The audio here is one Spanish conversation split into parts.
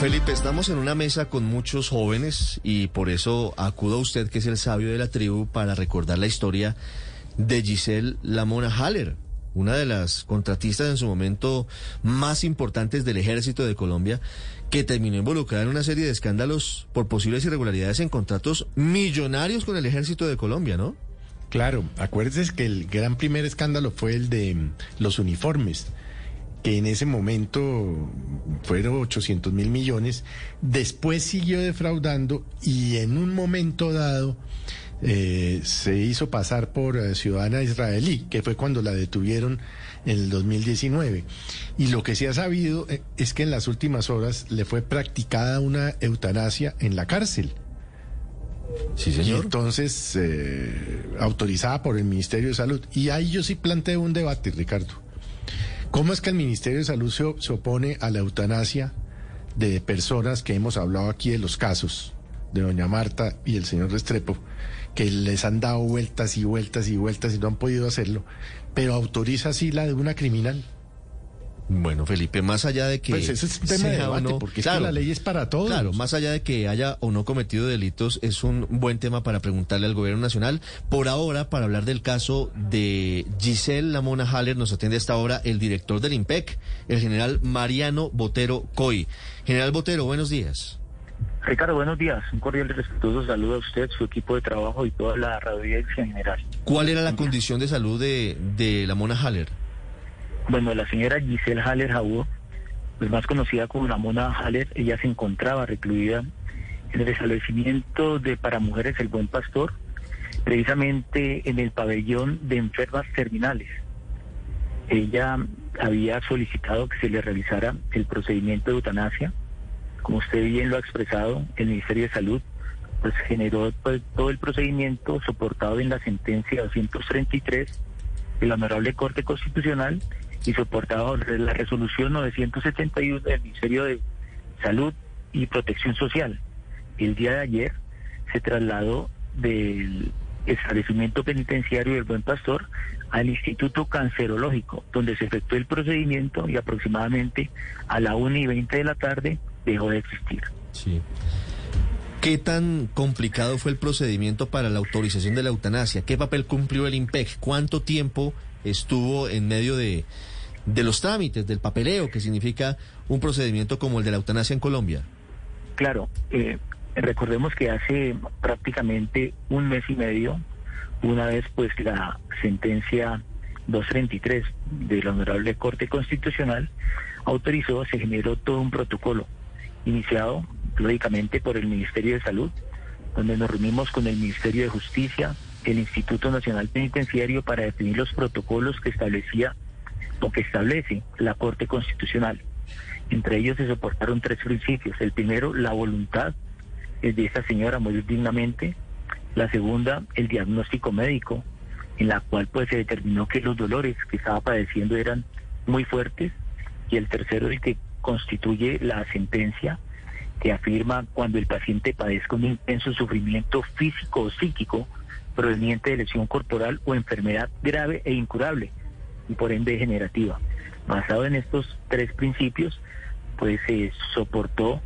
Felipe, estamos en una mesa con muchos jóvenes y por eso acudo a usted, que es el sabio de la tribu, para recordar la historia de Giselle Lamona Haller una de las contratistas en su momento más importantes del ejército de Colombia, que terminó involucrada en una serie de escándalos por posibles irregularidades en contratos millonarios con el ejército de Colombia, ¿no? Claro, acuérdense que el gran primer escándalo fue el de los uniformes que en ese momento fueron 800 mil millones, después siguió defraudando y en un momento dado eh, se hizo pasar por eh, ciudadana israelí, que fue cuando la detuvieron en el 2019. Y lo que se ha sabido eh, es que en las últimas horas le fue practicada una eutanasia en la cárcel. Sí, señor. Y entonces, autorizada por el Ministerio de Salud. Y ahí yo sí planteo un debate, Ricardo. ¿Cómo es que el Ministerio de Salud se, opone a la eutanasia de personas que hemos hablado aquí de los casos de doña Marta y el señor Restrepo? que les han dado vueltas y vueltas y vueltas y no han podido hacerlo, pero autoriza así la de una criminal. Bueno, Felipe, más allá de que pues ese es un tema de debate, porque la ley es para todos. Claro, más allá de que haya o no cometido delitos, es un buen tema para preguntarle al gobierno nacional. Por ahora, para hablar del caso de Giselle Lamona Haller, nos atiende hasta ahora el director del IMPEC, el general Mariano Botero Coy. General Botero, buenos días. Ricardo, buenos días. Un cordial y respetuoso saludo a usted, su equipo de trabajo y toda la audiencia en general. ¿Cuál era la condición de salud de, de la Mona Haller? Bueno, la señora Giselle Haller Jaúo, pues más conocida como la Mona Haller, ella se encontraba recluida en el establecimiento de para mujeres El Buen Pastor, precisamente en el pabellón de enfermas terminales. Ella había solicitado que se le realizara el procedimiento de eutanasia como usted bien lo ha expresado, el Ministerio de Salud pues generó pues, todo el procedimiento soportado en la sentencia 233 de la Honorable Corte Constitucional y soportado en la resolución 971 del Ministerio de Salud y Protección Social. El día de ayer se trasladó del establecimiento penitenciario del Buen Pastor al Instituto Cancerológico, donde se efectuó el procedimiento y aproximadamente a la 1 y 20 de la tarde dejó de existir. Sí. ¿Qué tan complicado fue el procedimiento para la autorización de la eutanasia? ¿Qué papel cumplió el IMPEC? ¿Cuánto tiempo estuvo en medio de, de los trámites, del papeleo que significa un procedimiento como el de la eutanasia en Colombia? Claro, eh, recordemos que hace prácticamente un mes y medio, una vez pues la sentencia 233 de la Honorable Corte Constitucional autorizó, se generó todo un protocolo iniciado lógicamente por el Ministerio de Salud, donde nos reunimos con el Ministerio de Justicia, el Instituto Nacional Penitenciario para definir los protocolos que establecía o que establece la Corte Constitucional. Entre ellos se soportaron tres principios. El primero, la voluntad de esa señora morir dignamente. La segunda, el diagnóstico médico, en la cual pues se determinó que los dolores que estaba padeciendo eran muy fuertes. Y el tercero, el que constituye la sentencia que afirma cuando el paciente padezca un intenso sufrimiento físico o psíquico proveniente de lesión corporal o enfermedad grave e incurable y por ende degenerativa. Basado en estos tres principios, pues se soportó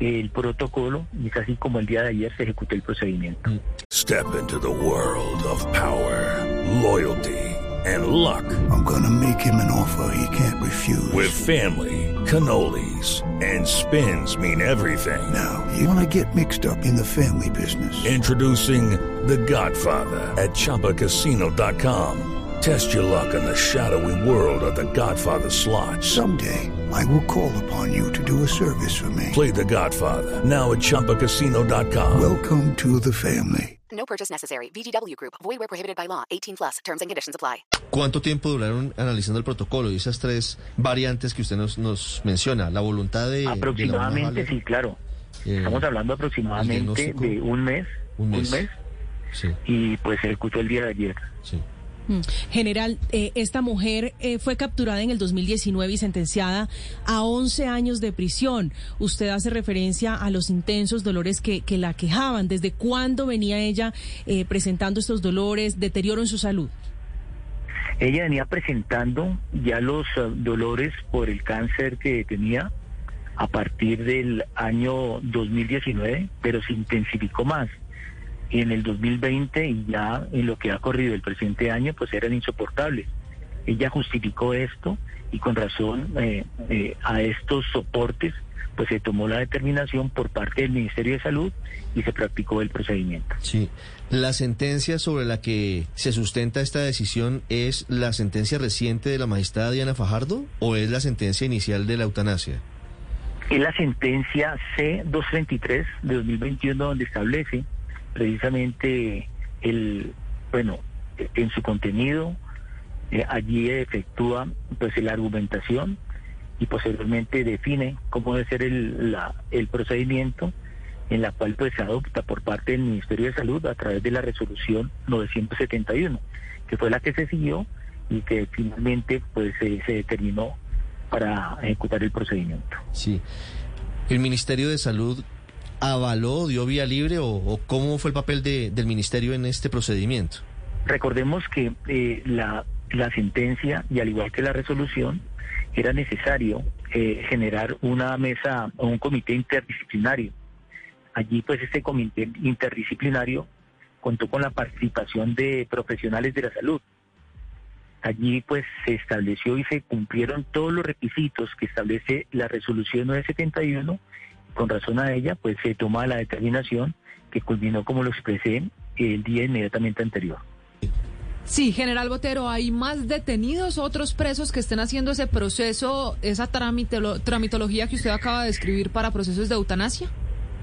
el protocolo y es así como el día de ayer se ejecutó el procedimiento. Step into the world of power, loyalty and luck. I'm gonna make him an offer he can't refuse. With family, cannolis and spins mean everything. Now, you wanna get mixed up in the family business. Introducing The Godfather at chapacasino.com. Test your luck in the shadowy world of The Godfather slot. Someday I will call upon you to do a service for me. Play The Godfather now at ChumbaCasino.com. Welcome to the family. No No purchase necessary. VGW Group. Void where prohibited by law. 18 plus. Terms and conditions apply. ¿Cuánto tiempo duraron analizando el protocolo y esas tres variantes que usted nos, nos menciona? La voluntad de... de Aproximadamente, Mona sí, claro. Eh, Estamos hablando aproximadamente de un mes, Un mes. Sí, y pues se ejecutó el día de ayer. sí. Mm. General, eh, esta mujer eh, fue capturada en el 2019 y sentenciada a 11 años de prisión. Usted hace referencia a los intensos dolores que, que la quejaban. ¿Desde cuándo venía ella eh, presentando estos dolores, deterioro en su salud? Ella venía presentando ya los dolores por el cáncer que tenía a partir del año 2019, pero se intensificó más. Y en el 2020 y ya en lo que ha corrido el presente año, pues eran insoportables. Ella justificó esto y con razón eh, eh, a estos soportes, pues se tomó la determinación por parte del Ministerio de Salud y se practicó el procedimiento. Sí. ¿La sentencia sobre la que se sustenta esta decisión es la sentencia reciente de la magistrada Diana Fajardo o es la sentencia inicial de la eutanasia? Es la sentencia C-233 de 2021 donde establece precisamente el, bueno, en su contenido, eh, allí efectúa pues la argumentación y posteriormente define cómo debe ser el, la- el procedimiento en la cual pues se adopta por parte del Ministerio de Salud a través de la resolución 971, que fue la que se siguió y que finalmente pues se- se determinó para ejecutar el procedimiento. Sí. ¿El Ministerio de Salud avaló, dio vía libre o, cómo fue el papel de- del Ministerio en este procedimiento? Recordemos que eh, la, la sentencia y al igual que la resolución era necesario eh, generar una mesa o un comité interdisciplinario. Allí pues este comité interdisciplinario contó con la participación de profesionales de la salud. Allí pues se estableció y se cumplieron todos los requisitos que establece la resolución 971. Con razón a ella pues se toma la determinación que culminó como lo expresé el día inmediatamente anterior. Sí, general Botero, ¿hay más detenidos, otros presos que estén haciendo ese proceso, esa tramitolo- tramitología que usted acaba de describir para procesos de eutanasia?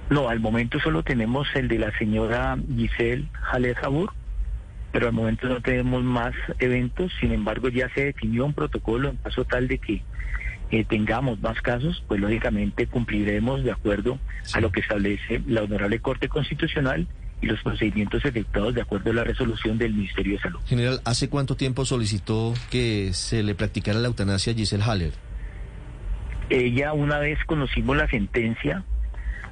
No, al momento solo tenemos el de la señora Giselle Jaled Jabur, pero al momento no tenemos más eventos. Sin embargo, ya se definió un protocolo en caso tal de que eh, tengamos más casos, pues lógicamente cumpliremos de acuerdo a lo que establece la Honorable Corte Constitucional y los procedimientos efectuados de acuerdo a la resolución del Ministerio de Salud. General, ¿hace cuánto tiempo solicitó que se le practicara la eutanasia a Giselle Haller? Ella, una vez conocimos la sentencia,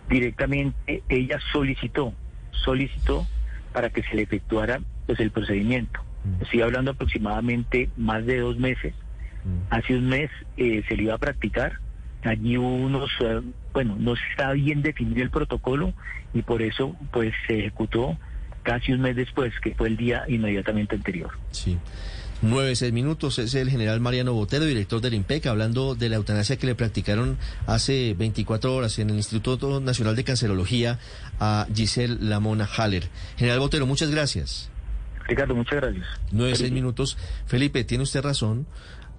directamente ella solicitó, solicitó para que se le efectuara pues el procedimiento. Estoy hablando aproximadamente más de dos meses. Hace un mes eh, se le iba a practicar. Allí hubo unos, eh, bueno, no está bien definido el protocolo y por eso pues se ejecutó casi un mes después, que fue el día inmediatamente anterior. Sí. Nueve, seis minutos. Es el general Mariano Botero, director del IMPEC, hablando de la eutanasia que le practicaron hace 24 horas en el Instituto Nacional de Cancerología a Giselle Lamona Haller. General Botero, muchas gracias. Ricardo, muchas gracias. Nueve, seis minutos. Felipe, tiene usted razón.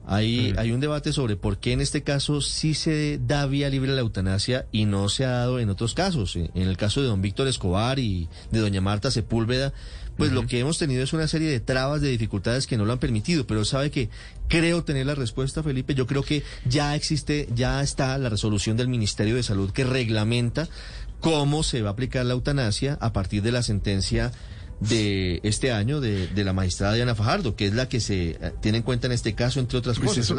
Hay, hay un debate sobre por qué en este caso sí se da vía libre a la eutanasia y no se ha dado en otros casos. En en el caso de don Víctor Escobar y de doña Marta Sepúlveda, pues lo que hemos tenido es una serie de trabas, de dificultades que no lo han permitido. Pero sabe que creo tener la respuesta, Felipe. Yo creo que ya existe, ya está la resolución del Ministerio de Salud que reglamenta cómo se va a aplicar la eutanasia a partir de la sentencia de este año de, de la magistrada Diana Fajardo, que es la que se eh, tiene en cuenta en este caso, entre otras Pues cosas. eso-